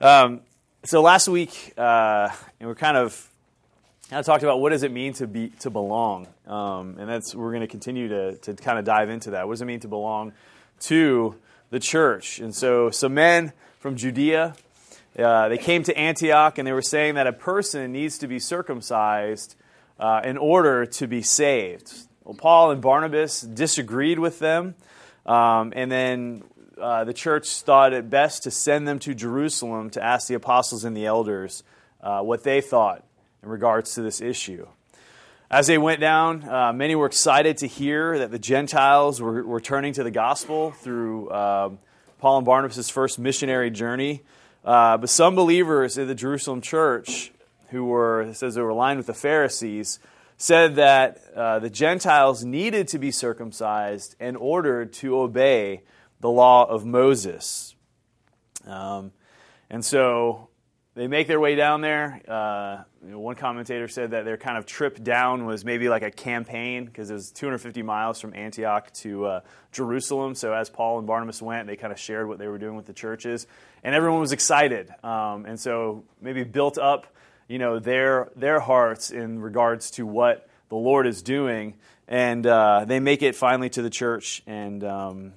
Um, so last week, uh, we're kind of kind of talked about what does it mean to be to belong, um, and that's we're going to continue to to kind of dive into that. What does it mean to belong to the church? And so, some men from Judea, uh, they came to Antioch, and they were saying that a person needs to be circumcised uh, in order to be saved. Well, Paul and Barnabas disagreed with them, um, and then uh, the church thought it best to send them to Jerusalem to ask the apostles and the elders uh, what they thought in regards to this issue. As they went down, uh, many were excited to hear that the Gentiles were, were turning to the gospel through um, Paul and Barnabas' first missionary journey. Uh, but some believers in the Jerusalem church, who were, says they were aligned with the Pharisees, said that uh, the Gentiles needed to be circumcised in order to obey the law of Moses. Um, and so they make their way down there. Uh, you know, one commentator said that their kind of trip down was maybe like a campaign because it was 250 miles from Antioch to uh, Jerusalem. So as Paul and Barnabas went, they kind of shared what they were doing with the churches, and everyone was excited. Um, and so maybe built up, you know, their their hearts in regards to what the Lord is doing, and uh, they make it finally to the church and. Um,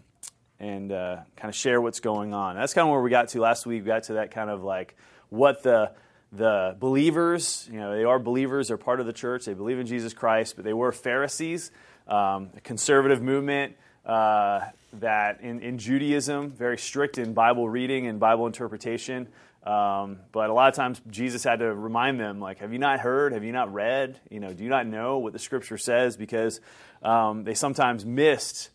and uh, kind of share what's going on. That's kind of where we got to last week. We got to that kind of like what the the believers, you know, they are believers, they're part of the church, they believe in Jesus Christ, but they were Pharisees, um, a conservative movement uh, that in, in Judaism, very strict in Bible reading and Bible interpretation. Um, but a lot of times Jesus had to remind them, like, have you not heard? Have you not read? You know, do you not know what the Scripture says? Because um, they sometimes missed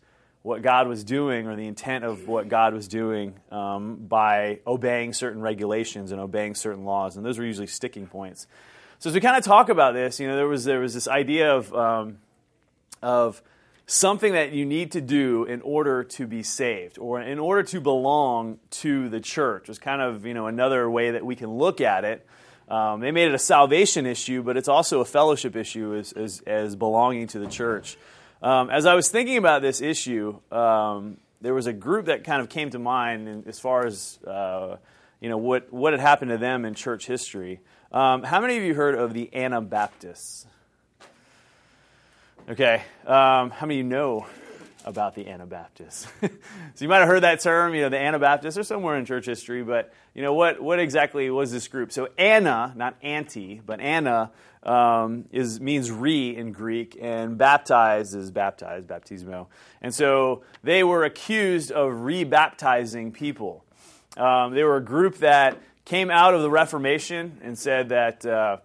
what God was doing or the intent of what God was doing um, by obeying certain regulations and obeying certain laws. And those were usually sticking points. So as we kind of talk about this, you know, there was, there was this idea of, um, of something that you need to do in order to be saved or in order to belong to the church. It's kind of, you know, another way that we can look at it. Um, they made it a salvation issue, but it's also a fellowship issue as, as, as belonging to the church. Um, as I was thinking about this issue, um, there was a group that kind of came to mind in, as far as uh, you know what what had happened to them in church history. Um, how many of you heard of the Anabaptists? Okay, um, how many of you know about the Anabaptists? so you might have heard that term, you know, the Anabaptists, are somewhere in church history. But you know what? What exactly was this group? So ana, not anti, but ana um, is means re in Greek, and baptized is baptized, baptismo. And so they were accused of rebaptizing people. Um, they were a group that came out of the Reformation and said that. Uh,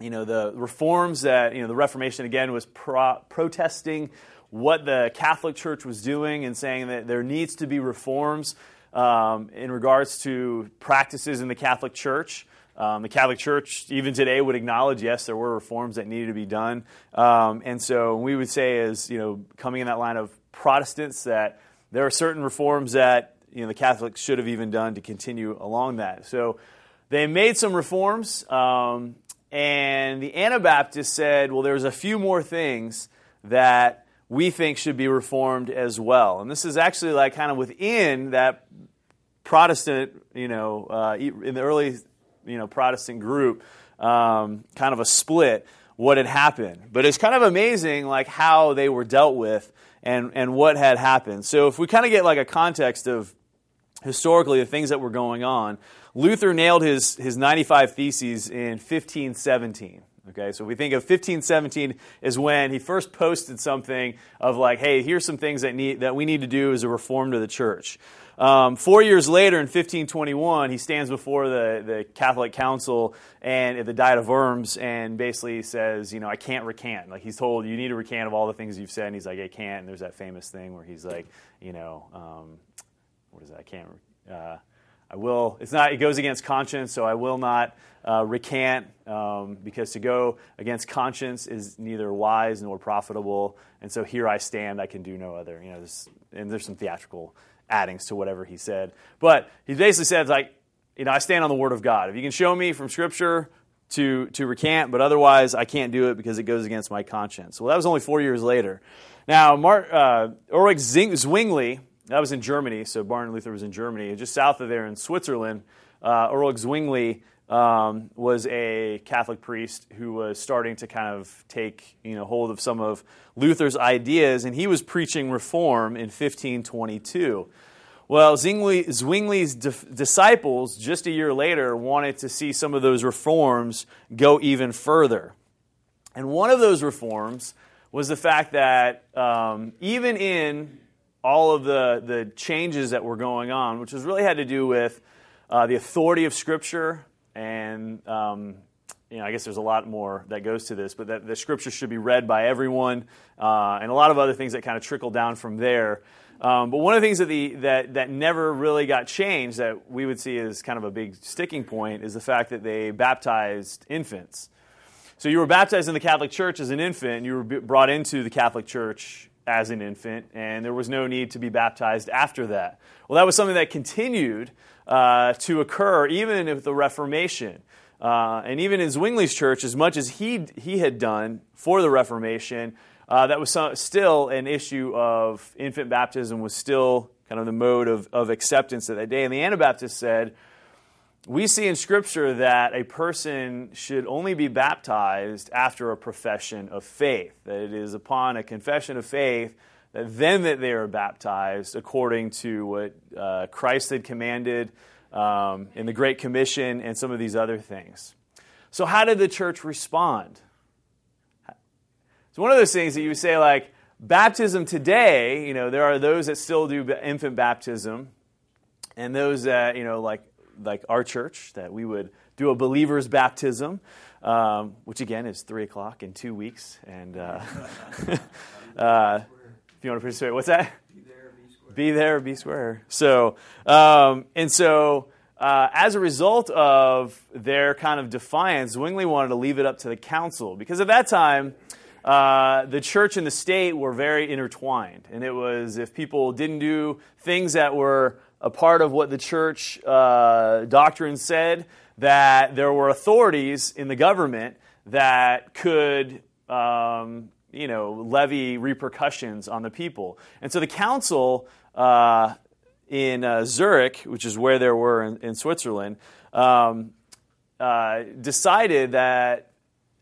you know the reforms that you know the Reformation again was pro- protesting what the Catholic Church was doing and saying that there needs to be reforms um, in regards to practices in the Catholic Church. Um, the Catholic Church, even today, would acknowledge yes, there were reforms that needed to be done, um, and so we would say, as you know, coming in that line of Protestants, that there are certain reforms that you know the Catholics should have even done to continue along that. So they made some reforms, um, and the Anabaptists said, well, there's a few more things that we think should be reformed as well, and this is actually like kind of within that Protestant, you know, uh, in the early you know Protestant group, um, kind of a split, what had happened. But it's kind of amazing like how they were dealt with and and what had happened. So if we kind of get like a context of historically the things that were going on, Luther nailed his his 95 theses in 1517. Okay, so we think of 1517 is when he first posted something of like, hey, here's some things that need that we need to do as a reform to the church. Um, four years later, in 1521, he stands before the, the Catholic Council and at the Diet of Worms and basically says, you know, I can't recant. Like he's told, you need to recant of all the things you've said. And he's like, I can't. And there's that famous thing where he's like, you know, um, what is that? I can't. Uh, I will. It's not. It goes against conscience, so I will not uh, recant um, because to go against conscience is neither wise nor profitable. And so here I stand. I can do no other. You know, and there's some theatrical addings to whatever he said. But he basically says, like, you know, I stand on the word of God. If you can show me from Scripture to, to recant, but otherwise I can't do it because it goes against my conscience. Well, that was only four years later. Now, Mark, uh, Ulrich Zwingli, that was in Germany, so Martin Luther was in Germany, just south of there in Switzerland. uh, Zwingli um, was a Catholic priest who was starting to kind of take you know, hold of some of Luther's ideas, and he was preaching reform in 1522. Well, Zwingli, Zwingli's disciples, just a year later, wanted to see some of those reforms go even further. And one of those reforms was the fact that um, even in all of the, the changes that were going on, which has really had to do with uh, the authority of Scripture, and um, you know, I guess there's a lot more that goes to this, but that the Scripture should be read by everyone, uh, and a lot of other things that kind of trickle down from there. Um, but one of the things that, the, that, that never really got changed that we would see as kind of a big sticking point is the fact that they baptized infants. So you were baptized in the Catholic Church as an infant, and you were brought into the Catholic Church as an infant, and there was no need to be baptized after that. Well, that was something that continued uh, to occur even with the Reformation. Uh, and even in Zwingli's church, as much as he, he had done for the Reformation, uh, that was some, still an issue of infant baptism was still kind of the mode of, of acceptance at that day. And the Anabaptists said, we see in Scripture that a person should only be baptized after a profession of faith. That it is upon a confession of faith that then that they are baptized according to what uh, Christ had commanded um, in the Great Commission and some of these other things. So, how did the church respond? It's one of those things that you say, like, baptism today, you know, there are those that still do infant baptism, and those that, you know, like like our church, that we would do a believer's baptism, um, which again is three o'clock in two weeks. And uh, uh, if you want to participate, what's that? Be there, be square. Be there, be square. So, um, and so. Uh, as a result of their kind of defiance, Zwingli wanted to leave it up to the council because at that time, uh, the church and the state were very intertwined. And it was if people didn't do things that were a part of what the church uh, doctrine said that there were authorities in the government that could um, you know levy repercussions on the people. And so the council uh, in uh, zurich which is where they were in, in switzerland um, uh, decided that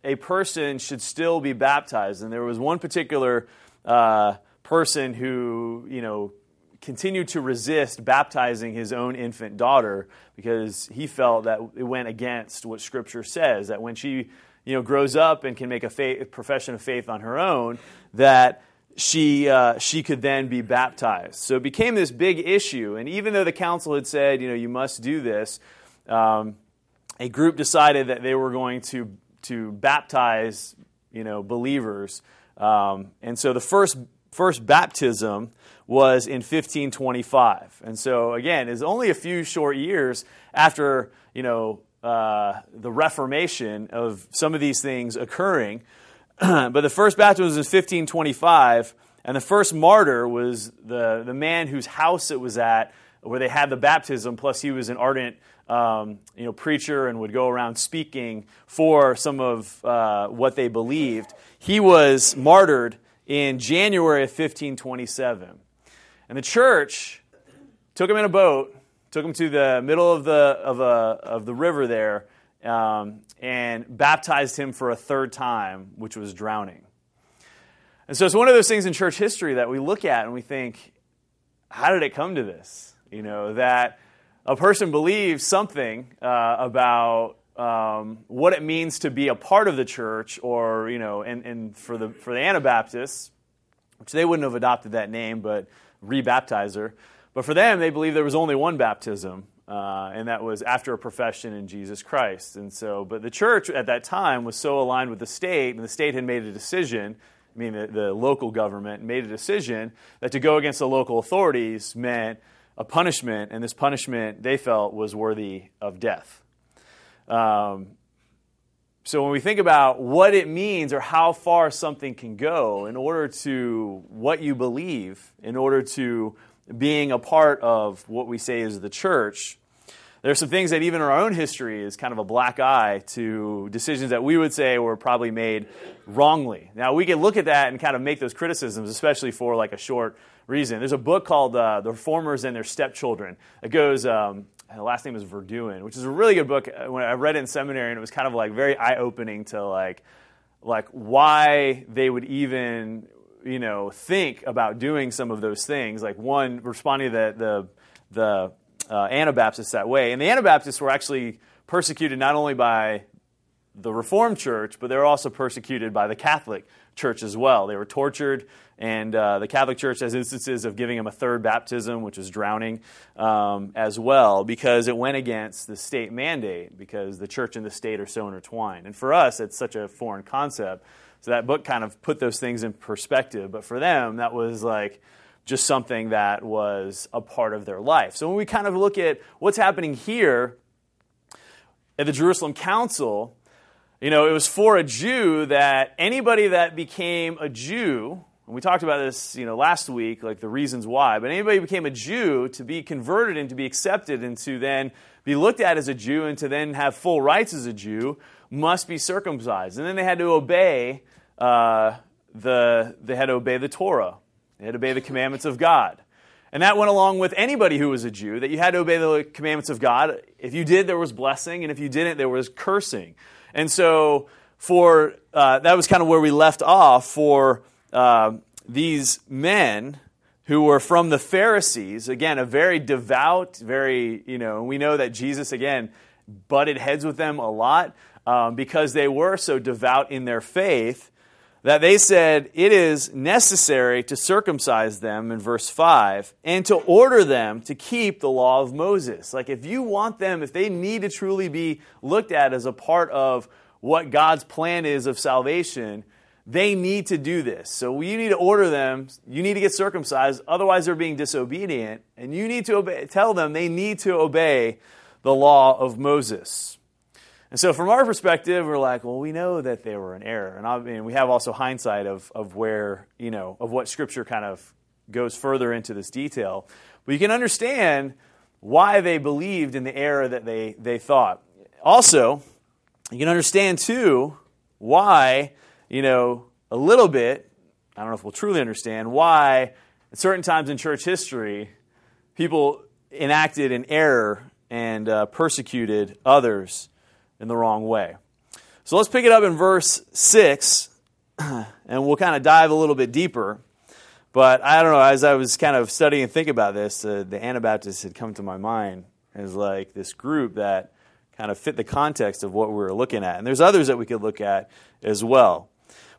a person should still be baptized. And there was one particular uh, person who you know continued to resist baptizing his own infant daughter because he felt that it went against what Scripture says, that when she you know, grows up and can make a faith, profession of faith on her own, that she, uh, she could then be baptized. So it became this big issue. And even though the council had said, you know, you must do this, um, a group decided that they were going to, to baptize, you know, believers. Um, and so the first, first baptism was in 1525. And so, again, it's only a few short years after, you know, uh, the Reformation of some of these things occurring. but the first baptism was in 1525, and the first martyr was the, the man whose house it was at where they had the baptism, plus he was an ardent um, you know, preacher and would go around speaking for some of uh, what they believed. He was martyred in January of 1527. And the church took him in a boat, took him to the middle of the, of, a, of the river there, um, and baptized him for a third time, which was drowning. And so it's one of those things in church history that we look at and we think, how did it come to this? You know, that a person believes something uh, about um, what it means to be a part of the church, or, you know, and, and for, the, for the Anabaptists, which they wouldn't have adopted that name, but rebaptizer. But for them, they believed there was only one baptism, uh, and that was after a profession in Jesus Christ. And so, but the church at that time was so aligned with the state, and the state had made a decision. I mean, the, the local government made a decision that to go against the local authorities meant a punishment, and this punishment they felt was worthy of death. Um, so when we think about what it means or how far something can go in order to what you believe, in order to being a part of what we say is the church, there are some things that even our own history is kind of a black eye to decisions that we would say were probably made wrongly. Now we can look at that and kind of make those criticisms, especially for like a short reason. There's a book called uh, "The Reformers and Their Stepchildren." It goes um, the last name is Verduin, which is a really good book. Uh, when I read it in seminary, and it was kind of like very eye opening to like like why they would even you know think about doing some of those things. Like one responding to the the, the uh, Anabaptists that way, and the Anabaptists were actually persecuted not only by the Reformed Church, but they were also persecuted by the Catholic Church as well. They were tortured, and uh, the Catholic Church has instances of giving them a third baptism, which was drowning, um, as well, because it went against the state mandate, because the church and the state are so intertwined. And for us, it's such a foreign concept. So that book kind of put those things in perspective. But for them, that was like just something that was a part of their life. So when we kind of look at what's happening here at the Jerusalem Council, you know, it was for a Jew that anybody that became a Jew, and we talked about this, you know, last week, like the reasons why, but anybody became a Jew to be converted and to be accepted and to then be looked at as a Jew and to then have full rights as a Jew must be circumcised. And then they had to obey uh, the they had to obey the Torah. They had to obey the commandments of God. And that went along with anybody who was a Jew, that you had to obey the commandments of God. If you did, there was blessing, and if you didn't, there was cursing. And so, for uh, that was kind of where we left off for uh, these men who were from the Pharisees. Again, a very devout, very, you know, we know that Jesus, again, butted heads with them a lot um, because they were so devout in their faith that they said it is necessary to circumcise them in verse 5 and to order them to keep the law of Moses. Like, if you want them, if they need to truly be looked at as a part of what God's plan is of salvation, they need to do this. So you need to order them, you need to get circumcised, otherwise, they're being disobedient, and you need to obey, tell them they need to obey the law of Moses. And so, from our perspective, we're like, well, we know that they were in error. And I mean, we have also hindsight of, of where, you know, of what Scripture kind of goes further into this detail. But you can understand why they believed in the error that they, they thought. Also, you can understand, too, why, you know, a little bit, I don't know if we'll truly understand, why at certain times in church history, people enacted an error and uh, persecuted others in the wrong way. So let's pick it up in verse 6, and we'll kind of dive a little bit deeper. But I don't know, as I was kind of studying and thinking about this, uh, the Anabaptists had come to my mind as like this group that kind of fit the context of what we were looking at. And there's others that we could look at as well.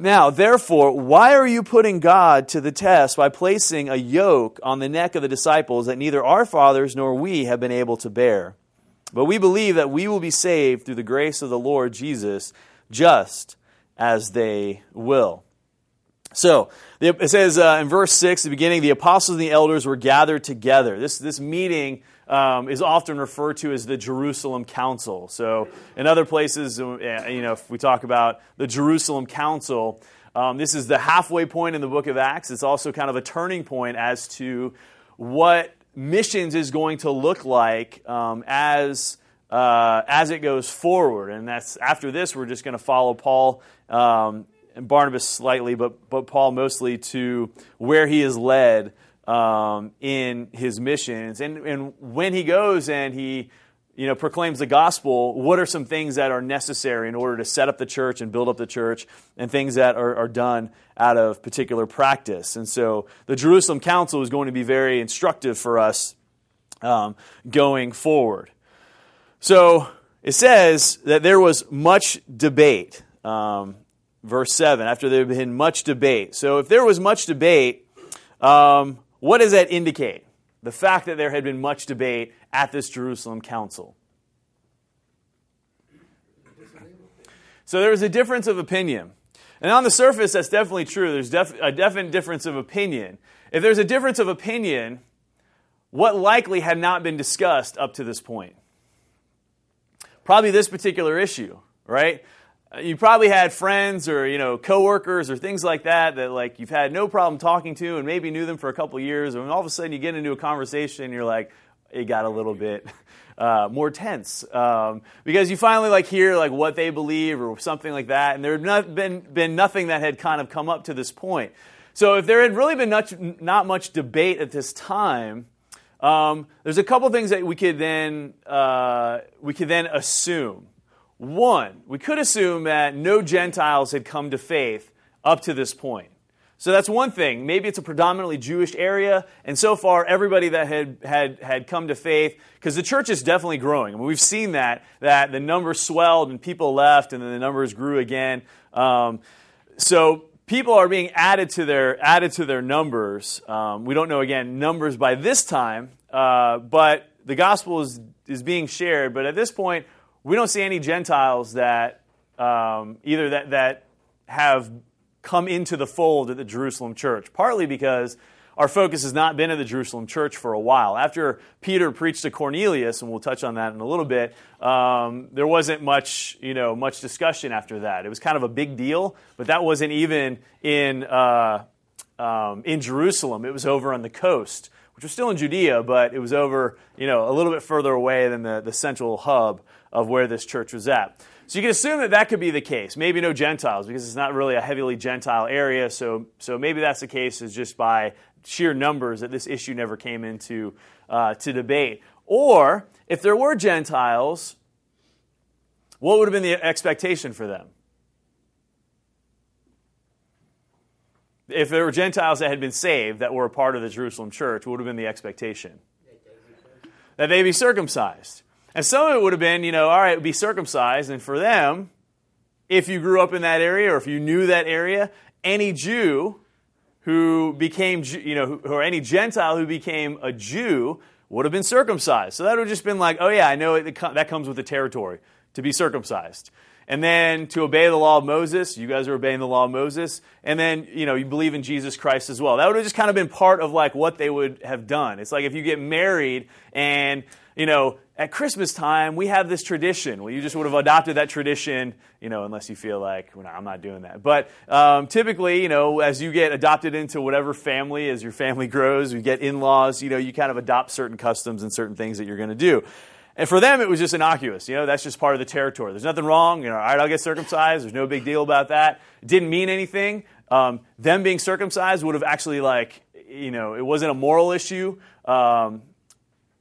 Now, therefore, why are you putting God to the test by placing a yoke on the neck of the disciples that neither our fathers nor we have been able to bear? But we believe that we will be saved through the grace of the Lord Jesus, just as they will. So, it says uh, in verse 6, the beginning, the apostles and the elders were gathered together. This, this meeting um, is often referred to as the Jerusalem Council. So, in other places, uh, you know, if we talk about the Jerusalem Council, um, this is the halfway point in the book of Acts. It's also kind of a turning point as to what missions is going to look like um, as uh, as it goes forward. And that's after this, we're just going to follow Paul um, and Barnabas slightly, but but Paul mostly to where he is led um, in his missions. And, and when he goes and he you know, proclaims the gospel, what are some things that are necessary in order to set up the church and build up the church, and things that are, are done out of particular practice. And so the Jerusalem Council is going to be very instructive for us um, going forward. So it says that there was much debate. Um, verse 7, after there had been much debate. So if there was much debate, um, what does that indicate? The fact that there had been much debate at this Jerusalem council. So there was a difference of opinion. And on the surface, that's definitely true. There's def- a definite difference of opinion. If there's a difference of opinion, what likely had not been discussed up to this point? probably this particular issue, right? Uh, you probably had friends or you know coworkers or things like that that like you've had no problem talking to and maybe knew them for a couple years and all of a sudden you get into a conversation and you're like it got a little bit uh, more tense. Um, because you finally like hear like what they believe or something like that and there had not been been nothing that had kind of come up to this point. So if there had really been not, not much debate at this time um, there's a couple things that we could then uh, we could then assume one, we could assume that no Gentiles had come to faith up to this point. So that's one thing. Maybe it's a predominantly Jewish area, and so far everybody that had had had come to faith, because the church is definitely growing. I mean, we've seen that that the numbers swelled and people left, and then the numbers grew again. Um, so people are being added to their added to their numbers. Um, we don't know again numbers by this time, uh, but the gospel is is being shared. But at this point, we don't see any Gentiles that um, either that, that have come into the fold at the Jerusalem church, partly because our focus has not been at the Jerusalem church for a while. After Peter preached to Cornelius, and we'll touch on that in a little bit, um, there wasn't much, you know, much discussion after that. It was kind of a big deal, but that wasn't even in, uh, um, in Jerusalem. It was over on the coast, which was still in Judea, but it was over, you know, a little bit further away than the, the central hub of where this church was at. So you can assume that that could be the case. Maybe no Gentiles because it's not really a heavily Gentile area. So, so maybe that's the case is just by sheer numbers that this issue never came into uh, to debate. Or if there were Gentiles, what would have been the expectation for them? If there were Gentiles that had been saved that were a part of the Jerusalem church, what would have been the expectation? That they be circumcised. And some of it would have been, you know, all right, be circumcised. And for them, if you grew up in that area or if you knew that area, any Jew who became, you know, or any Gentile who became a Jew would have been circumcised. So that would have just been like, oh yeah, I know it, that comes with the territory to be circumcised. And then to obey the law of Moses, you guys are obeying the law of Moses. And then, you know, you believe in Jesus Christ as well. That would have just kind of been part of like what they would have done. It's like if you get married and, you know, at Christmas time, we have this tradition. Well, you just would have adopted that tradition, you know, unless you feel like, well, no, I'm not doing that. But um, typically, you know, as you get adopted into whatever family, as your family grows, you get in laws, you know, you kind of adopt certain customs and certain things that you're going to do. And for them, it was just innocuous. You know, that's just part of the territory. There's nothing wrong. You know, all right, I'll get circumcised. There's no big deal about that. It didn't mean anything. Um, them being circumcised would have actually, like, you know, it wasn't a moral issue. Um,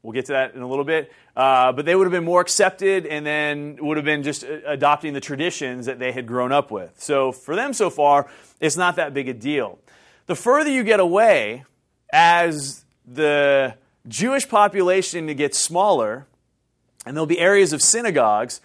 we'll get to that in a little bit. Uh, but they would have been more accepted and then would have been just adopting the traditions that they had grown up with. So for them so far, it's not that big a deal. The further you get away, as the Jewish population gets smaller, and there'll be areas of synagogues,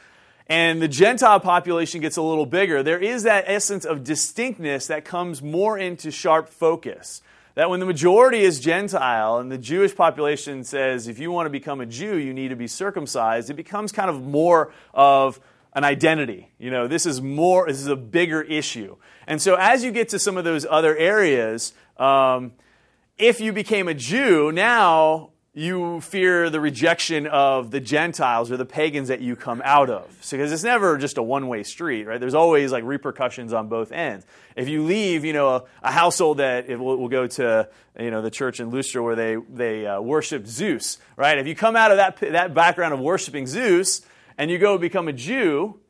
and the Gentile population gets a little bigger, there is that essence of distinctness that comes more into sharp focus that when the majority is Gentile and the Jewish population says, if you want to become a Jew, you need to be circumcised, it becomes kind of more of an identity. You know, this is more, this is a bigger issue. And so as you get to some of those other areas, um, if you became a Jew, now you fear the rejection of the Gentiles or the pagans that you come out of. Because it's never just a one way street, right? There's always like repercussions on both ends. If you leave, you know, a, a household that it will, will, go to, you know, the church in Lystra where they, they uh, worship Zeus, right? If you come out of that, that background of worshiping Zeus and you go become a Jew,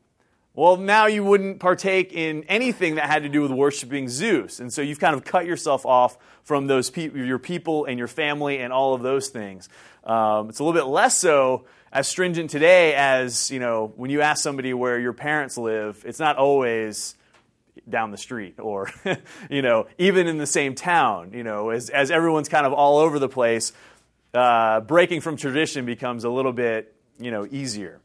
well, now you wouldn't partake in anything that had to do with worshiping Zeus. And so you've kind of cut yourself off from those pe- your people and your family and all of those things. Um, it's a little bit less so as stringent today as, you know, when you ask somebody where your parents live, it's not always down the street or, you know, even in the same town. You know, as, as everyone's kind of all over the place, uh, breaking from tradition becomes a little bit, you know, easier.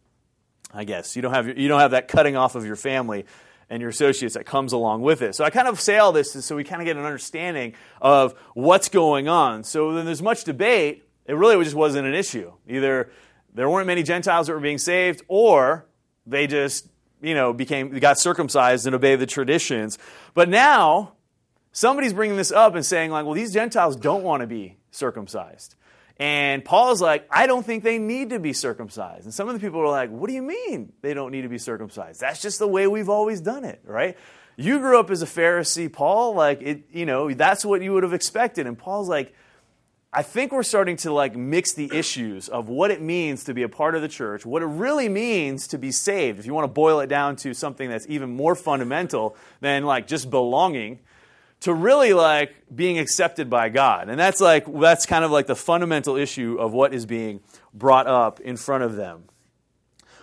I guess. You don't have, you don't have that cutting off of your family and your associates that comes along with it. So I kind of say all this so we kind of get an understanding of what's going on. So when there's much debate, it really just wasn't an issue. Either there weren't many Gentiles that were being saved, or they just, you know, became got circumcised and obeyed the traditions. But now somebody's bringing this up and saying like, well, these Gentiles don't want to be circumcised. And Paul's like, I don't think they need to be circumcised. And some of the people are like, What do you mean they don't need to be circumcised? That's just the way we've always done it, right? You grew up as a Pharisee, Paul, like it, you know, that's what you would have expected. And Paul's like, I think we're starting to like mix the issues of what it means to be a part of the church, what it really means to be saved. If you want to boil it down to something that's even more fundamental than like just belonging, to really like being accepted by God. And that's like that's kind of like the fundamental issue of what is being brought up in front of them.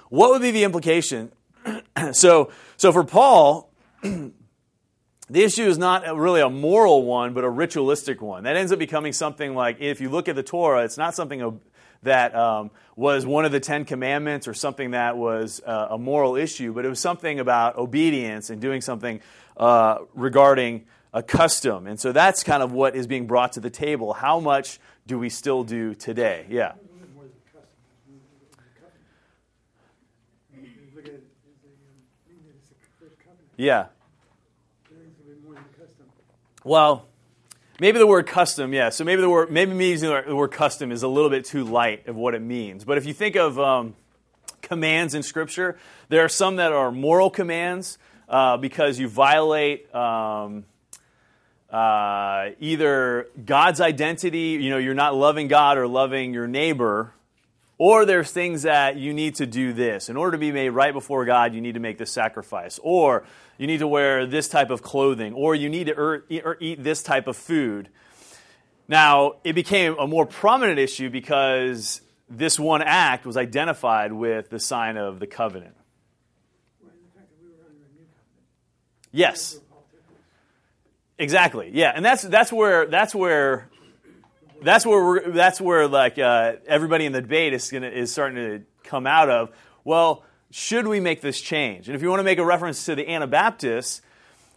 What would be the implication? so so for Paul, the issue is not really a moral one, but a ritualistic one. That ends up becoming something like, if you look at the Torah, it's not something that um, was one of the Ten Commandments or something that was uh, a moral issue, but it was something about obedience and doing something uh, regarding a custom. And so that's kind of what is being brought to the table. How much do we still do today? Yeah. Yeah. Well, maybe the word custom, yeah. So maybe the word maybe me using the word custom is a little bit too light of what it means. But if you think of um, commands in Scripture, there are some that are moral commands uh, because you violate. Um, uh, either God's identity, you know, you're not loving God or loving your neighbor, or there's things that you need to do this. In order to be made right before God, you need to make this sacrifice. Or you need to wear this type of clothing. Or you need to eat this type of food. Now, it became a more prominent issue because this one act was identified with the sign of the covenant. Yes. Exactly. Yeah, and that's that's where that's where that's where we're, that's where like uh, everybody in the debate is gonna is starting to come out of. Well, should we make this change? And if you want to make a reference to the Anabaptists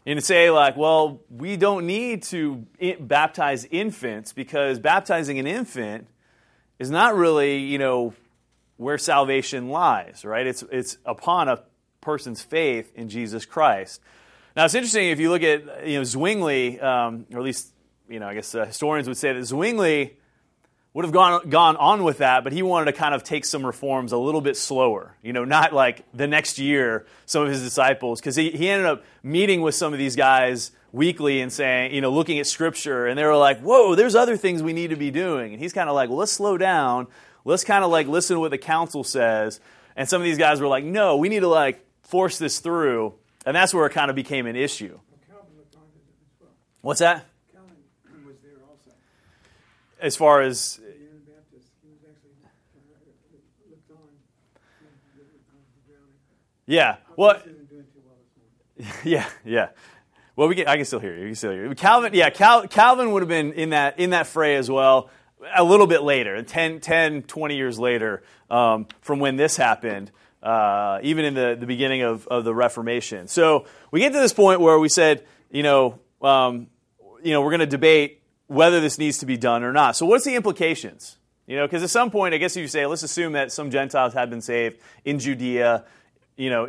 and say like, well, we don't need to baptize infants because baptizing an infant is not really you know where salvation lies, right? It's it's upon a person's faith in Jesus Christ. Now it's interesting if you look at you know Zwingli, um, or at least you know, I guess uh, historians would say that Zwingli would have gone, gone on with that, but he wanted to kind of take some reforms a little bit slower. You know, not like the next year, some of his disciples, because he, he ended up meeting with some of these guys weekly and saying, you know, looking at scripture, and they were like, whoa, there's other things we need to be doing. And he's kind of like, well, let's slow down. Let's kind of like listen to what the council says. And some of these guys were like, no, we need to like force this through. And that's where it kind of became an issue. What's that? Calvin was there also. As far as yeah well yeah yeah well we can, i can still hear you you can still hear you calvin yeah Cal, calvin would have been in that in that fray as well a little bit later 10, 10 20 years later um, from when this happened uh, even in the, the beginning of, of the reformation so we get to this point where we said you know um, you know we're going to debate whether this needs to be done or not. So, what's the implications? You know, because at some point, I guess if you say, let's assume that some Gentiles had been saved in Judea, you know,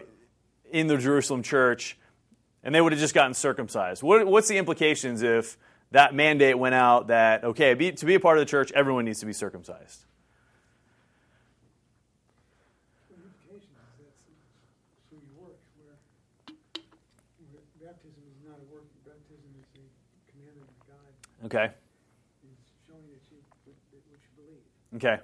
in the Jerusalem church, and they would have just gotten circumcised. What, what's the implications if that mandate went out that, okay, be, to be a part of the church, everyone needs to be circumcised? Okay. Okay.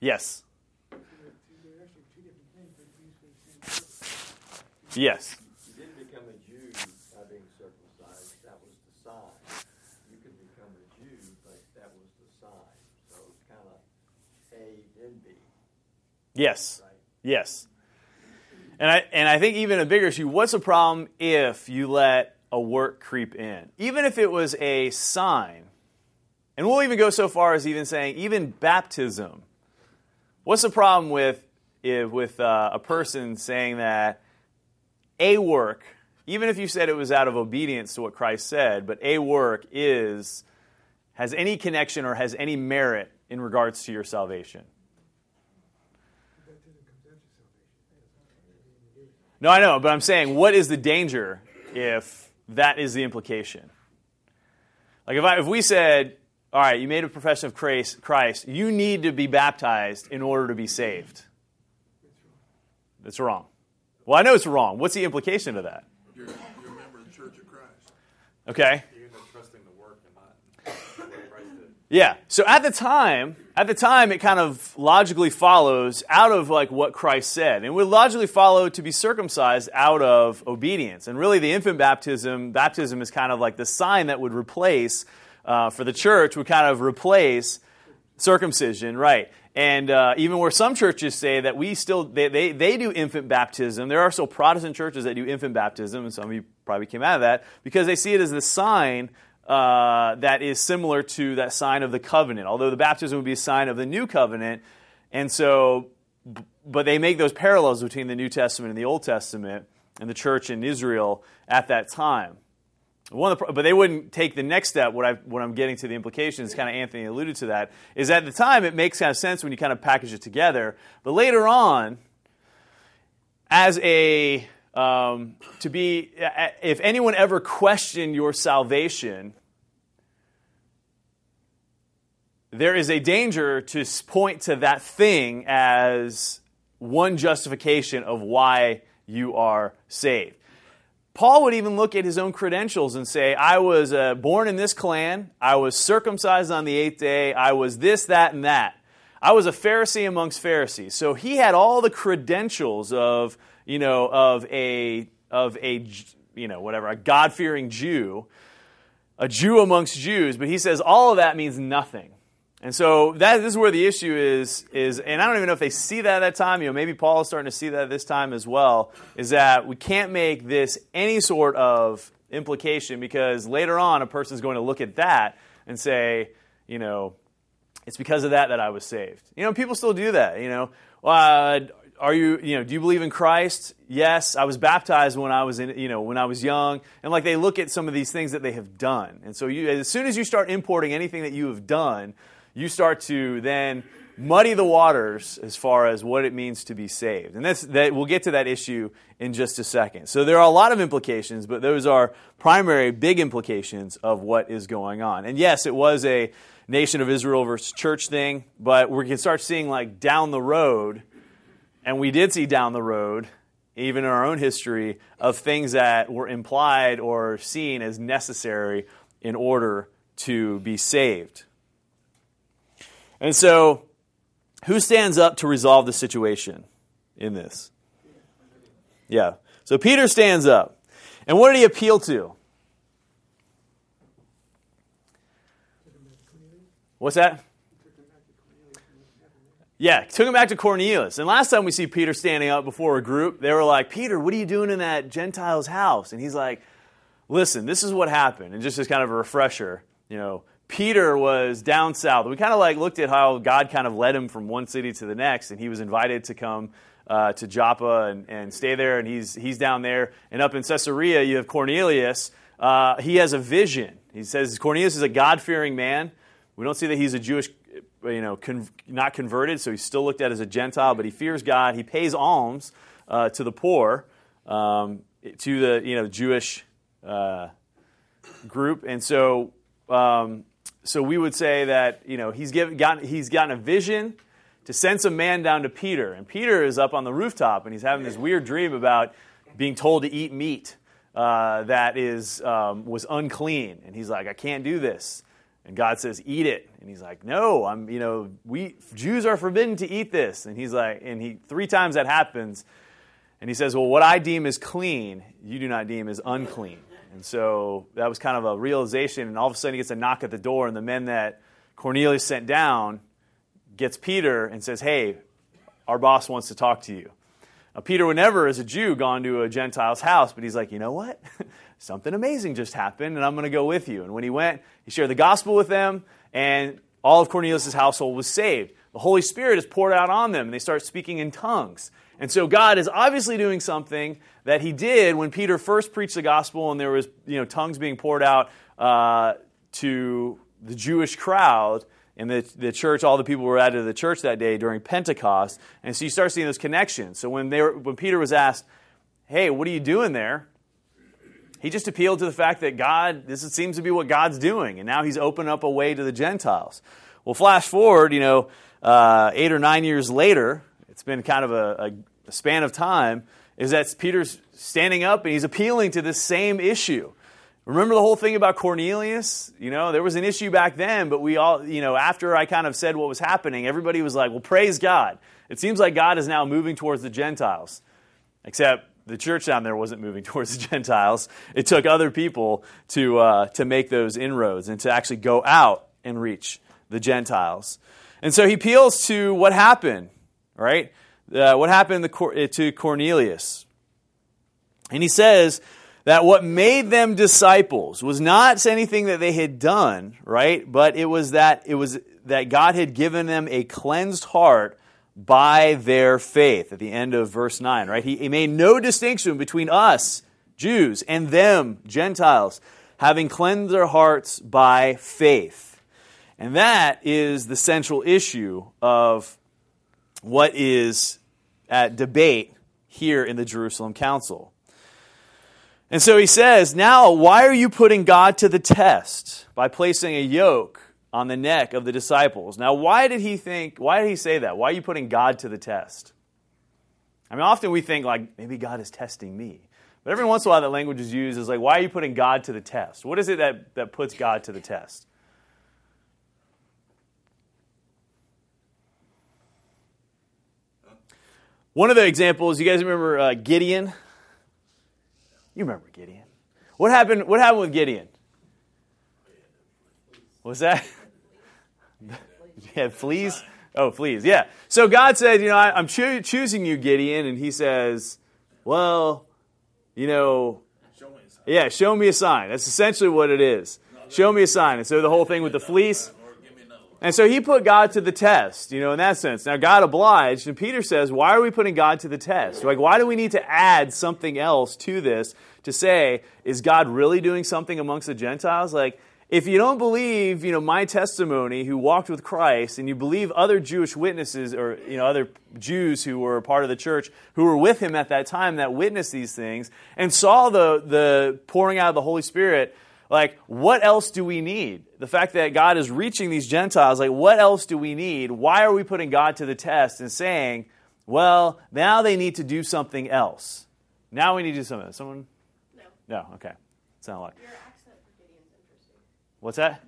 Yes. Yes. Yes. Yes. And I, and I think even a bigger issue what's the problem if you let a work creep in? Even if it was a sign, and we'll even go so far as even saying, even baptism. What's the problem with, if, with uh, a person saying that a work, even if you said it was out of obedience to what Christ said, but a work is, has any connection or has any merit in regards to your salvation? No, I know, but I'm saying, what is the danger if that is the implication? Like if, I, if we said, all right, you made a profession of Christ, Christ, you need to be baptized in order to be saved. That's wrong. Well, I know it's wrong. What's the implication of that? You're, you're a member of the Church of Christ. Okay. You end up trusting the work and not what Christ did. Yeah. So at the time, at the time, it kind of logically follows out of like what Christ said, and would logically follow to be circumcised out of obedience. And really, the infant baptism, baptism is kind of like the sign that would replace uh, for the church would kind of replace circumcision, right? And uh, even where some churches say that we still they, they, they do infant baptism, there are still Protestant churches that do infant baptism, and some of you probably came out of that because they see it as the sign uh, that is similar to that sign of the covenant. Although the baptism would be a sign of the new covenant, and so, but they make those parallels between the New Testament and the Old Testament and the church in Israel at that time. One the, but they wouldn't take the next step. What, I, what I'm getting to the implications, kind of Anthony alluded to that, is at the time it makes kind of sense when you kind of package it together. But later on, as a um, to be, if anyone ever questioned your salvation, there is a danger to point to that thing as one justification of why you are saved. Paul would even look at his own credentials and say, I was uh, born in this clan, I was circumcised on the eighth day, I was this, that, and that. I was a Pharisee amongst Pharisees. So he had all the credentials of, you know, of a, of a, you know, whatever, a God fearing Jew, a Jew amongst Jews, but he says all of that means nothing. And so that this is where the issue is is and I don't even know if they see that at that time, you know, maybe Paul is starting to see that this time as well, is that we can't make this any sort of implication because later on a person is going to look at that and say, you know, it's because of that that I was saved. You know, people still do that, you know. Uh, are you, you know, do you believe in Christ? Yes, I was baptized when I was in, you know, when I was young. And like they look at some of these things that they have done. And so you, as soon as you start importing anything that you have done, you start to then muddy the waters as far as what it means to be saved. And that's, that, we'll get to that issue in just a second. So there are a lot of implications, but those are primary big implications of what is going on. And yes, it was a nation of Israel versus church thing, but we can start seeing like down the road, and we did see down the road, even in our own history, of things that were implied or seen as necessary in order to be saved. And so, who stands up to resolve the situation in this? Yeah. So Peter stands up. And what did he appeal to? What's that? Yeah, took him back to Cornelius. And last time we see Peter standing up before a group, they were like, Peter, what are you doing in that Gentile's house? And he's like, listen, this is what happened. And just as kind of a refresher, you know, Peter was down south. We kind of like looked at how God kind of led him from one city to the next, and he was invited to come uh, to Joppa and, and stay there, and he's, he's down there. And up in Caesarea, you have Cornelius. Uh, he has a vision. He says Cornelius is a God fearing man. We don't see that he's a Jewish, you know, con- not converted, so he's still looked at as a Gentile, but he fears God. He pays alms uh, to the poor, um, to the you know Jewish uh, group, and so um, so we would say that you know he's given, gotten, he's gotten a vision to send some man down to Peter, and Peter is up on the rooftop and he's having this weird dream about being told to eat meat uh, that is um, was unclean, and he's like, I can't do this. And God says, "Eat it." And he's like, "No, I'm, you know, we Jews are forbidden to eat this." And he's like, and he three times that happens, and he says, "Well, what I deem is clean, you do not deem as unclean." And so that was kind of a realization, and all of a sudden he gets a knock at the door, and the men that Cornelius sent down gets Peter and says, "Hey, our boss wants to talk to you." Now, Peter would never, as a Jew, gone to a Gentile's house, but he's like, you know what? Something amazing just happened, and I'm going to go with you. And when he went, he shared the gospel with them, and all of Cornelius' household was saved. The Holy Spirit is poured out on them, and they start speaking in tongues. And so God is obviously doing something that He did when Peter first preached the gospel, and there was you know tongues being poured out uh, to the Jewish crowd and the, the church, all the people were added to the church that day during Pentecost. And so you start seeing those connections. So when, they were, when Peter was asked, hey, what are you doing there? He just appealed to the fact that God, this seems to be what God's doing, and now he's opened up a way to the Gentiles. Well, flash forward, you know, uh, eight or nine years later, it's been kind of a, a span of time, is that Peter's standing up and he's appealing to this same issue. Remember the whole thing about Cornelius? You know, there was an issue back then, but we all, you know, after I kind of said what was happening, everybody was like, well, praise God. It seems like God is now moving towards the Gentiles. Except the church down there wasn't moving towards the Gentiles. It took other people to, uh, to make those inroads and to actually go out and reach the Gentiles. And so he appeals to what happened, right? Uh, what happened to Cornelius. And he says that what made them disciples was not anything that they had done, right? But it was that it was that God had given them a cleansed heart by their faith at the end of verse 9, right? He, he made no distinction between us, Jews, and them, Gentiles, having cleansed their hearts by faith. And that is the central issue of what is at debate here in the Jerusalem Council. And so he says, Now, why are you putting God to the test by placing a yoke on the neck of the disciples. Now, why did he think, why did he say that? Why are you putting God to the test? I mean, often we think, like, maybe God is testing me. But every once in a while, that language is used as like, why are you putting God to the test? What is it that, that puts God to the test? One of the examples, you guys remember uh, Gideon? You remember Gideon. What happened, what happened with Gideon? What's that? yeah, fleas? Oh, fleas. Yeah. So God said, you know, I, am cho- choosing you, Gideon. And he says, well, you know, yeah, show me a sign. That's essentially what it is. Show me a sign. And so the whole thing with the fleece. And so he put God to the test, you know, in that sense. Now, God obliged, and Peter says, why are we putting God to the test? Like, why do we need to add something else to this to say, is God really doing something amongst the Gentiles? Like, if you don't believe, you know, my testimony who walked with Christ and you believe other Jewish witnesses or, you know, other Jews who were part of the church who were with him at that time that witnessed these things and saw the, the pouring out of the Holy Spirit, like, what else do we need? The fact that God is reaching these Gentiles, like, what else do we need? Why are we putting God to the test and saying, well, now they need to do something else? Now we need to do something else. Someone? No. No, okay. Sound like. What's that?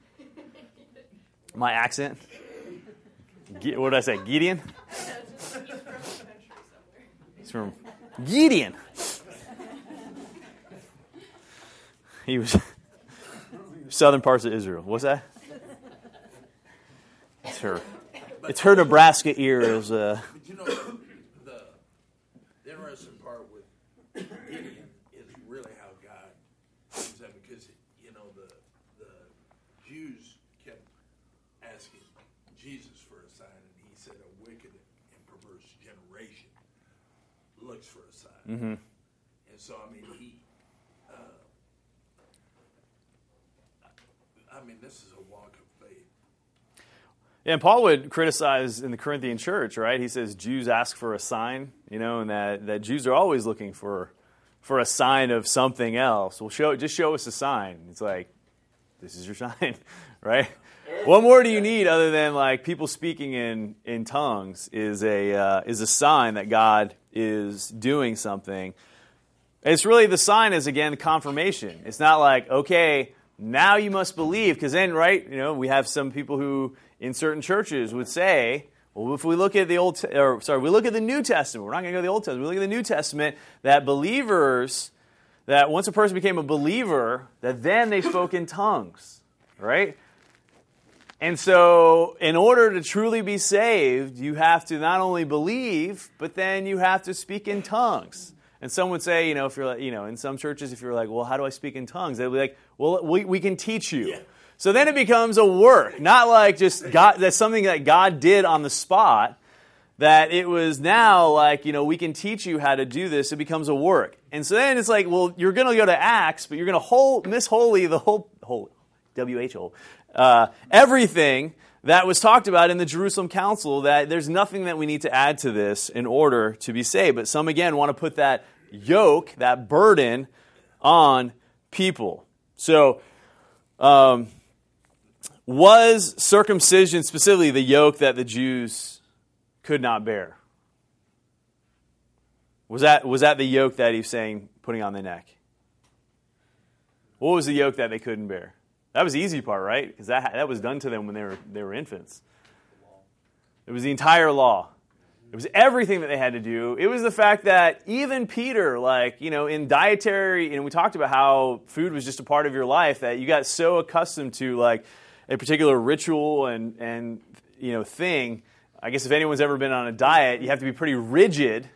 My accent? what did I say? Gideon? He's from Gideon. He was southern parts of Israel. What's that? It's her. It's her Nebraska ear is. Uh, you know, the interesting part with Gideon is really how God does that because you know the Jews kept asking Jesus for a sign, and he said, A wicked and perverse generation looks for a sign. Mm-hmm. And so, I mean, he, uh, I mean, this is a walk of faith. Yeah, and Paul would criticize in the Corinthian church, right? He says Jews ask for a sign, you know, and that, that Jews are always looking for for a sign of something else. Well, show just show us a sign. It's like, this is your sign, right? What more do you need other than like people speaking in, in tongues is a, uh, is a sign that God is doing something. It's really the sign is again confirmation. It's not like, okay, now you must believe, because then, right, you know, we have some people who in certain churches would say, well, if we look at the Old, or sorry, we look at the New Testament. We're not going to go to the Old Testament. We look at the New Testament that believers that once a person became a believer, that then they spoke in tongues, right? And so, in order to truly be saved, you have to not only believe, but then you have to speak in tongues. And some would say, you know, if you're like, you know, in some churches, if you're like, well, how do I speak in tongues? They'd be like, well, we, we can teach you. Yeah. So then it becomes a work, not like just God, that's something that God did on the spot, that it was now like, you know, we can teach you how to do this. It becomes a work. And so then it's like, well, you're going to go to Acts, but you're going to hold, miss holy the whole, whole W-H-O, uh, everything that was talked about in the Jerusalem Council, that there's nothing that we need to add to this in order to be saved. But some, again, want to put that yoke, that burden on people. So, um, was circumcision specifically the yoke that the Jews could not bear? Was that, was that the yoke that he's saying putting on the neck? What was the yoke that they couldn't bear? That was the easy part, right? Because that, that was done to them when they were, they were infants. It was the entire law. It was everything that they had to do. It was the fact that even Peter, like, you know, in dietary, and we talked about how food was just a part of your life that you got so accustomed to, like, a particular ritual and, and you know, thing. I guess if anyone's ever been on a diet, you have to be pretty rigid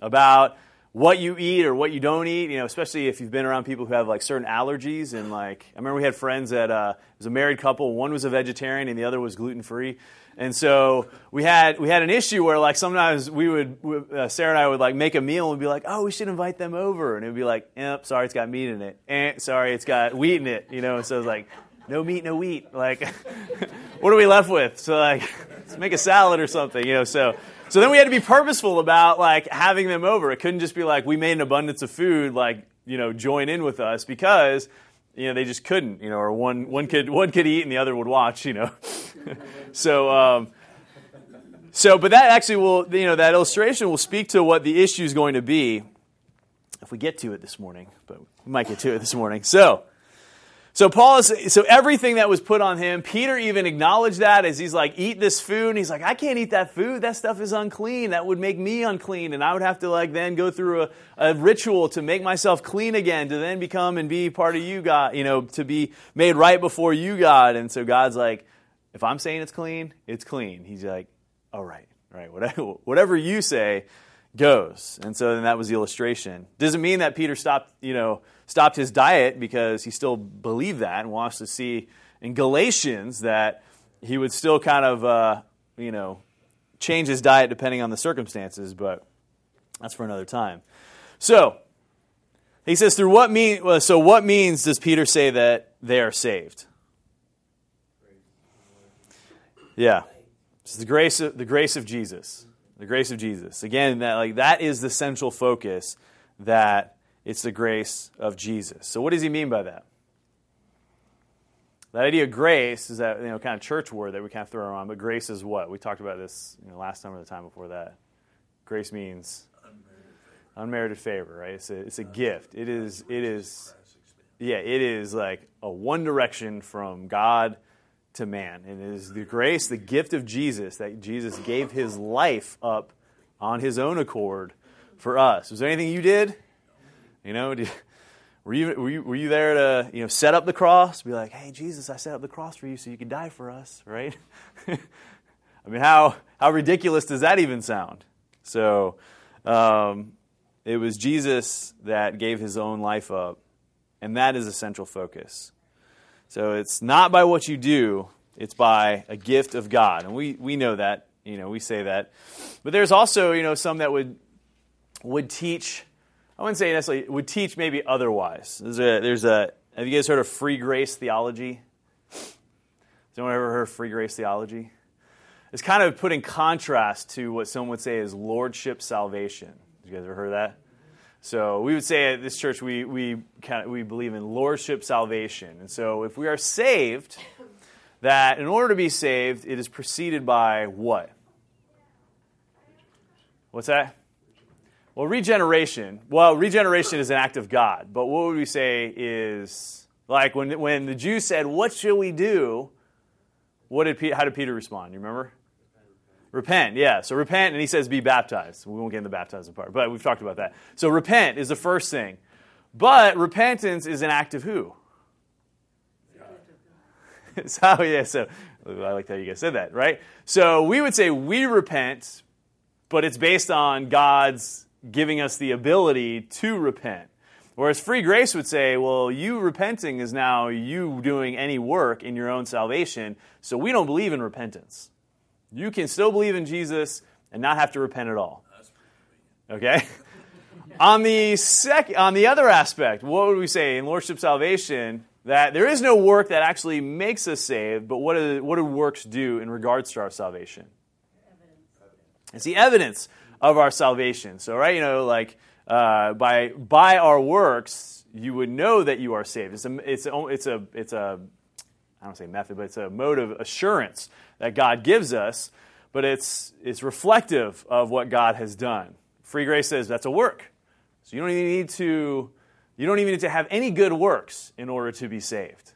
about what you eat or what you don't eat, you know, especially if you've been around people who have like certain allergies. And like, I remember we had friends that uh, was a married couple. One was a vegetarian and the other was gluten free. And so we had we had an issue where like sometimes we would uh, Sarah and I would like make a meal and we'd be like, oh, we should invite them over, and it'd be like, yep, sorry, it's got meat in it. Eh, sorry, it's got wheat in it. You know, so it's like, no meat, no wheat. Like, what are we left with? So like, let's make a salad or something. You know, so so then we had to be purposeful about like having them over. It couldn't just be like we made an abundance of food, like you know, join in with us because you know they just couldn't. You know, or one one could one could eat and the other would watch. You know, so. Um, so, but that actually will, you know, that illustration will speak to what the issue is going to be if we get to it this morning, but we might get to it this morning. So, so Paul is, so everything that was put on him, Peter even acknowledged that as he's like, eat this food. And he's like, I can't eat that food. That stuff is unclean. That would make me unclean. And I would have to like then go through a, a ritual to make myself clean again, to then become and be part of you, God, you know, to be made right before you, God. And so God's like, if I'm saying it's clean, it's clean. He's like, all right, right, whatever, whatever you say goes. And so then that was the illustration. Doesn't mean that Peter stopped, you know, stopped his diet because he still believed that and wants to see in Galatians that he would still kind of, uh, you know, change his diet depending on the circumstances, but that's for another time. So, he says, through what mean, so what means does Peter say that they are saved? Yeah. It's the grace of, the grace of Jesus. The grace of Jesus. Again, that like that is the central focus that it's the grace of Jesus. So what does he mean by that? That idea of grace is that you know kind of church word that we kind of throw around, but grace is what? We talked about this you know, last time or the time before that. Grace means unmerited favor, right? It's a, it's a gift. It is it is yeah, it is like a one direction from God to man. And it is the grace, the gift of Jesus, that Jesus gave his life up on his own accord for us. Was there anything you did? You know, did, were, you, were, you, were you there to you know, set up the cross? Be like, hey, Jesus, I set up the cross for you so you could die for us, right? I mean, how, how ridiculous does that even sound? So, um, it was Jesus that gave his own life up, and that is a central focus. So it's not by what you do, it's by a gift of God. And we, we know that, you know, we say that. But there's also, you know, some that would would teach, I wouldn't say necessarily, would teach maybe otherwise. There's a, there's a have you guys heard of free grace theology? Has anyone ever heard of free grace theology? It's kind of put in contrast to what someone would say is lordship salvation. You guys ever heard of that? So we would say at this church we, we, kind of, we believe in lordship salvation. And so if we are saved, that in order to be saved, it is preceded by what? What's that? Well, regeneration. Well, regeneration is an act of God. But what would we say is like when, when the Jews said, What shall we do? What did, how did Peter respond? You remember? Repent, yeah. So repent, and he says be baptized. We won't get into the baptizing part, but we've talked about that. So repent is the first thing. But repentance is an act of who? so, yeah, so I like how you guys said that, right? So we would say we repent, but it's based on God's giving us the ability to repent. Whereas free grace would say, well, you repenting is now you doing any work in your own salvation, so we don't believe in repentance. You can still believe in Jesus and not have to repent at all. Okay? on the sec- on the other aspect, what would we say in lordship salvation? That there is no work that actually makes us saved, but what do, what do works do in regards to our salvation? Evidence. It's the evidence of our salvation. So, right, you know, like uh, by by our works, you would know that you are saved. It's a it's a it's a it's a I don't say method, but it's a mode of assurance that God gives us. But it's it's reflective of what God has done. Free grace says that's a work, so you don't even need to you don't even need to have any good works in order to be saved.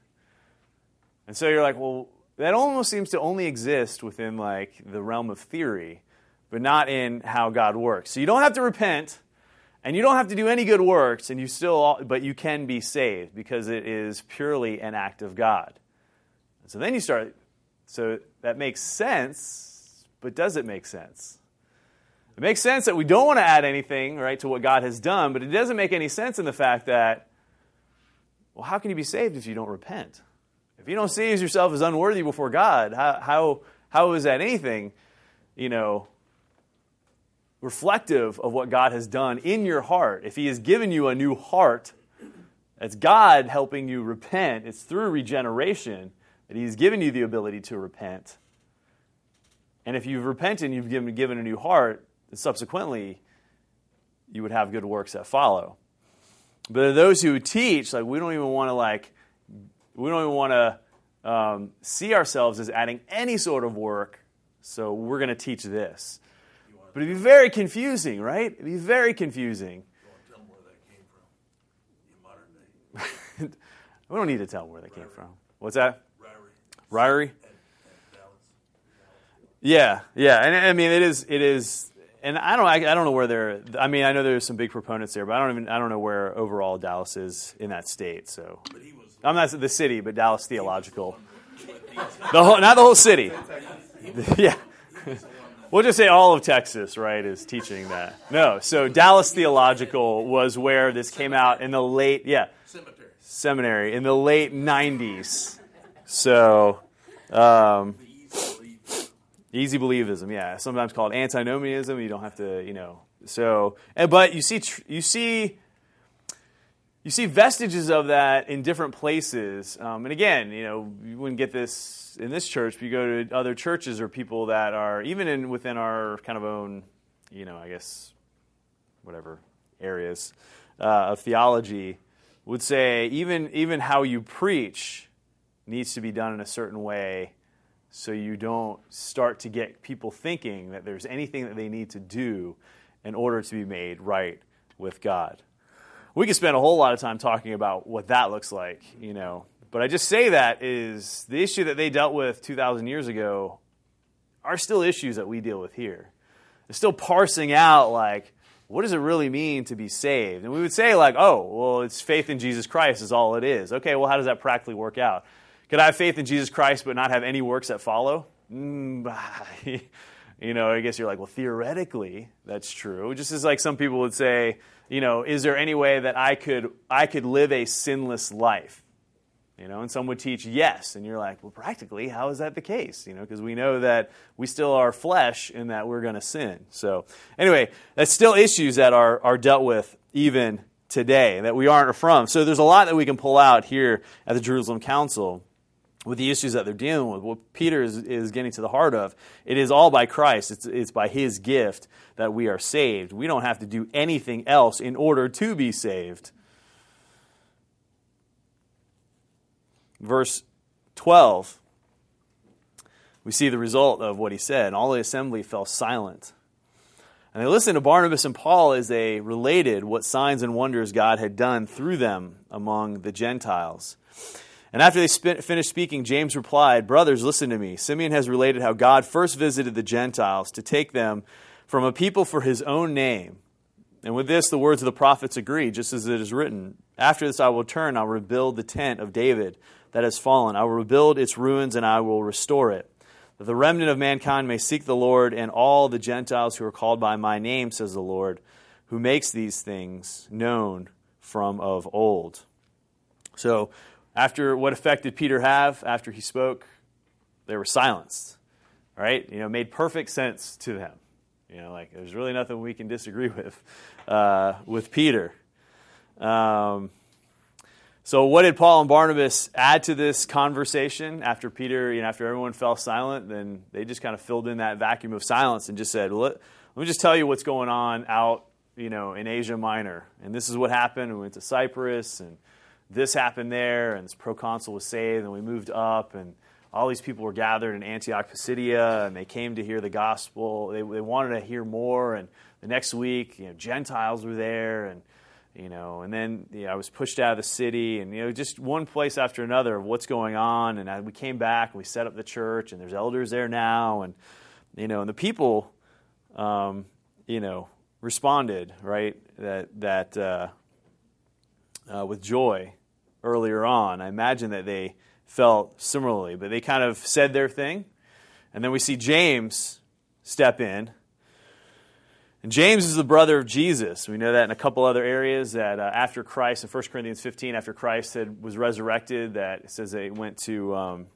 And so you're like, well, that almost seems to only exist within like the realm of theory, but not in how God works. So you don't have to repent, and you don't have to do any good works, and you still, but you can be saved because it is purely an act of God. So then you start. So that makes sense, but does it make sense? It makes sense that we don't want to add anything, right, to what God has done, but it doesn't make any sense in the fact that, well, how can you be saved if you don't repent? If you don't see yourself as unworthy before God, how, how, how is that anything, you know, reflective of what God has done in your heart? If He has given you a new heart, that's God helping you repent. It's through regeneration that He's given you the ability to repent. And if you've repented and you've given, given a new heart, subsequently you would have good works that follow. But those who teach, like we don't even want to like we don't even want to um, see ourselves as adding any sort of work, so we're going to teach this. But it'd be very confusing, right? It'd be very confusing. We don't need to tell where they came from. What's that? Ryrie Ryrie? and, and Dallas. Yeah, yeah, and I mean it is it is, and I don't I, I don't know where they're. I mean I know there's some big proponents there, but I don't even I don't know where overall Dallas is in that state. So was I'm not the city, but Dallas Theological. The whole, not the whole city. yeah. We'll just say all of Texas, right, is teaching that. No, so Dallas Theological was where this came out in the late, yeah, seminary in the late 90s. So, um, easy believism, yeah, sometimes called antinomianism. You don't have to, you know. So, and, but you see, you see you see vestiges of that in different places. Um, and again, you know, you wouldn't get this in this church, but you go to other churches or people that are even in within our kind of own, you know, I guess, whatever areas uh, of theology would say even even how you preach needs to be done in a certain way so you don't start to get people thinking that there's anything that they need to do in order to be made right with God we could spend a whole lot of time talking about what that looks like, you know. But I just say that is the issue that they dealt with 2,000 years ago are still issues that we deal with here. They're still parsing out, like, what does it really mean to be saved? And we would say, like, oh, well, it's faith in Jesus Christ is all it is. Okay, well, how does that practically work out? Could I have faith in Jesus Christ but not have any works that follow? Mm, you know, I guess you're like, well, theoretically, that's true. Just as like some people would say, you know, is there any way that I could I could live a sinless life? You know, and some would teach yes, and you're like, well, practically, how is that the case? You know, because we know that we still are flesh and that we're going to sin. So, anyway, that's still issues that are are dealt with even today that we aren't from. So, there's a lot that we can pull out here at the Jerusalem Council with the issues that they're dealing with, what Peter is, is getting to the heart of, it is all by Christ. It's, it's by his gift that we are saved. We don't have to do anything else in order to be saved. Verse 12, we see the result of what he said. And all the assembly fell silent. And they listened to Barnabas and Paul as they related what signs and wonders God had done through them among the Gentiles. And after they sp- finished speaking, James replied, Brothers, listen to me. Simeon has related how God first visited the Gentiles to take them from a people for his own name. And with this, the words of the prophets agree, just as it is written After this, I will turn, I will rebuild the tent of David that has fallen. I will rebuild its ruins, and I will restore it. That the remnant of mankind may seek the Lord, and all the Gentiles who are called by my name, says the Lord, who makes these things known from of old. So, after what effect did Peter have after he spoke? They were silenced, right? You know, made perfect sense to them. You know, like there's really nothing we can disagree with uh, with Peter. Um, so, what did Paul and Barnabas add to this conversation after Peter? You know, after everyone fell silent, then they just kind of filled in that vacuum of silence and just said, well, let, let me just tell you what's going on out you know, in Asia Minor, and this is what happened. We went to Cyprus, and this happened there, and this proconsul was saved, and we moved up, and all these people were gathered in Antioch Pisidia, and they came to hear the gospel. They, they wanted to hear more, and the next week, you know, Gentiles were there, and you know, and then you know, I was pushed out of the city, and you know, just one place after another of what's going on. And I, we came back, and we set up the church, and there's elders there now, and you know, and the people, um, you know, responded right that that uh, uh, with joy earlier on. I imagine that they felt similarly, but they kind of said their thing, and then we see James step in and James is the brother of Jesus. We know that in a couple other areas that uh, after Christ, in 1 Corinthians 15, after Christ had, was resurrected, that it says they went to, um,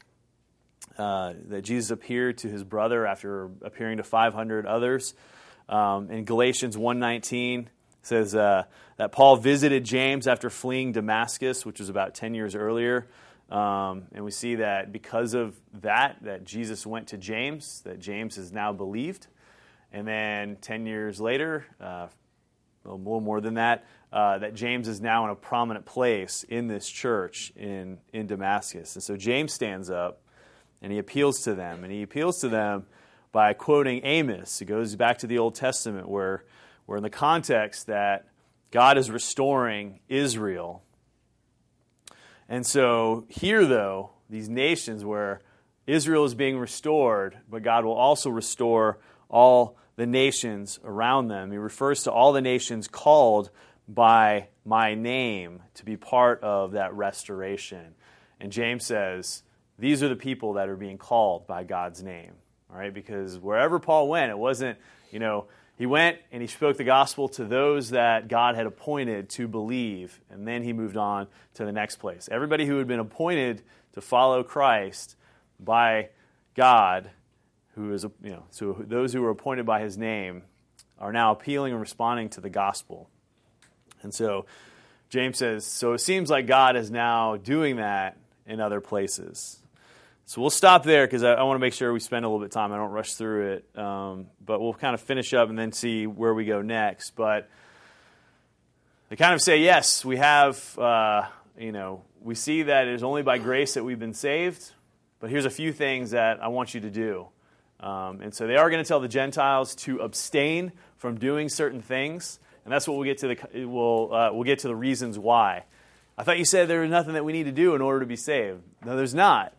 uh, that Jesus appeared to his brother after appearing to 500 others. Um, in Galatians 1.19, says uh, that Paul visited James after fleeing Damascus, which was about 10 years earlier. Um, and we see that because of that, that Jesus went to James, that James has now believed. And then 10 years later, uh, a little more than that, uh, that James is now in a prominent place in this church in, in Damascus. And so James stands up and he appeals to them. And he appeals to them by quoting Amos. He goes back to the Old Testament where, where in the context that God is restoring Israel. And so here, though, these nations where Israel is being restored, but God will also restore all the nations around them. He refers to all the nations called by my name to be part of that restoration. And James says, these are the people that are being called by God's name. All right, because wherever Paul went, it wasn't, you know, he went and he spoke the gospel to those that God had appointed to believe, and then he moved on to the next place. Everybody who had been appointed to follow Christ by God who is, you know, so those who were appointed by his name are now appealing and responding to the gospel. And so James says, so it seems like God is now doing that in other places. So we'll stop there because I, I, want to make sure we spend a little bit of time. I don't rush through it. Um, but we'll kind of finish up and then see where we go next. But they kind of say, yes, we have, uh, you know, we see that it is only by grace that we've been saved. But here's a few things that I want you to do. Um, and so they are going to tell the Gentiles to abstain from doing certain things, and that's what we'll get to the we'll, uh, we'll get to the reasons why. I thought you said there was nothing that we need to do in order to be saved. No, there's not.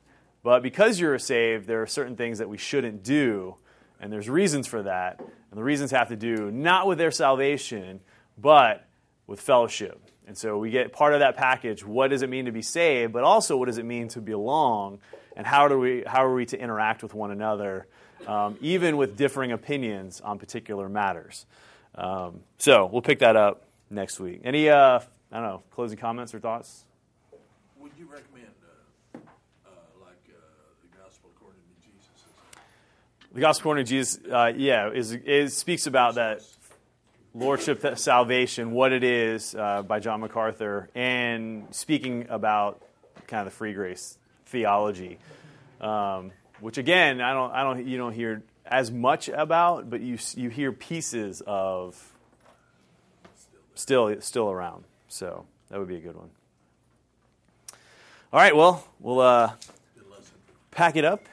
But because you're saved, there are certain things that we shouldn't do, and there's reasons for that. And the reasons have to do not with their salvation, but with fellowship. And so we get part of that package. What does it mean to be saved? But also, what does it mean to belong? And how, do we, how are we to interact with one another um, even with differing opinions on particular matters. Um, so we'll pick that up next week. Any, uh, I don't know, closing comments or thoughts? Would you recommend uh, uh, like uh, the gospel according to Jesus? The gospel according to Jesus, uh, yeah, is, it speaks about that lordship, that salvation, what it is uh, by John MacArthur, and speaking about kind of the free grace theology. Um, which again, I don't, I don't, you don't hear as much about, but you you hear pieces of still still around. So that would be a good one. All right, well, we'll uh, pack it up